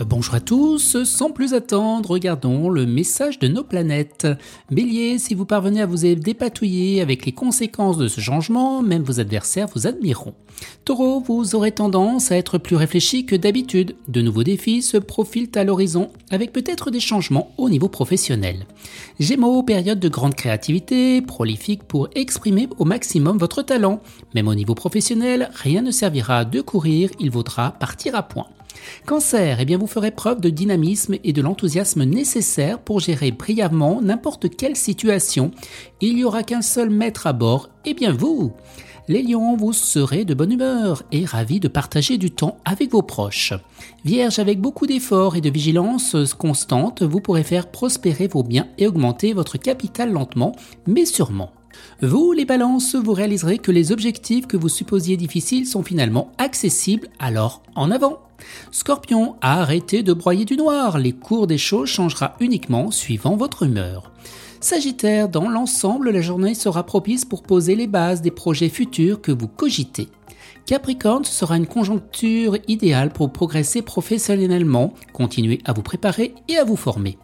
Bonjour à tous, sans plus attendre, regardons le message de nos planètes. Bélier, si vous parvenez à vous dépatouiller avec les conséquences de ce changement, même vos adversaires vous admireront. Taureau, vous aurez tendance à être plus réfléchi que d'habitude. De nouveaux défis se profilent à l'horizon, avec peut-être des changements au niveau professionnel. Gémeaux, période de grande créativité, prolifique pour exprimer au maximum votre talent. Même au niveau professionnel, rien ne servira de courir, il vaudra partir à point. Cancer, eh bien vous ferez preuve de dynamisme et de l'enthousiasme nécessaire pour gérer brièvement n'importe quelle situation. Il n'y aura qu'un seul maître à bord, et eh bien vous les lions, vous serez de bonne humeur et ravis de partager du temps avec vos proches. Vierge, avec beaucoup d'efforts et de vigilance constante, vous pourrez faire prospérer vos biens et augmenter votre capital lentement, mais sûrement. Vous, les balances, vous réaliserez que les objectifs que vous supposiez difficiles sont finalement accessibles, alors en avant. Scorpion, arrêtez de broyer du noir, les cours des choses changera uniquement suivant votre humeur. Sagittaire, dans l'ensemble, la journée sera propice pour poser les bases des projets futurs que vous cogitez. Capricorne sera une conjoncture idéale pour progresser professionnellement, continuer à vous préparer et à vous former.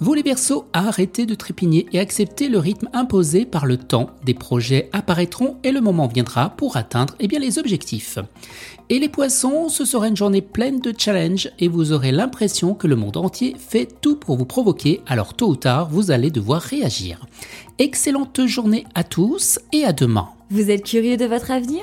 Vous les Verseaux, arrêtez de trépigner et acceptez le rythme imposé par le temps. Des projets apparaîtront et le moment viendra pour atteindre eh bien, les objectifs. Et les Poissons, ce sera une journée pleine de challenges et vous aurez l'impression que le monde entier fait tout pour vous provoquer, alors tôt ou tard, vous allez devoir réagir. Excellente journée à tous et à demain. Vous êtes curieux de votre avenir?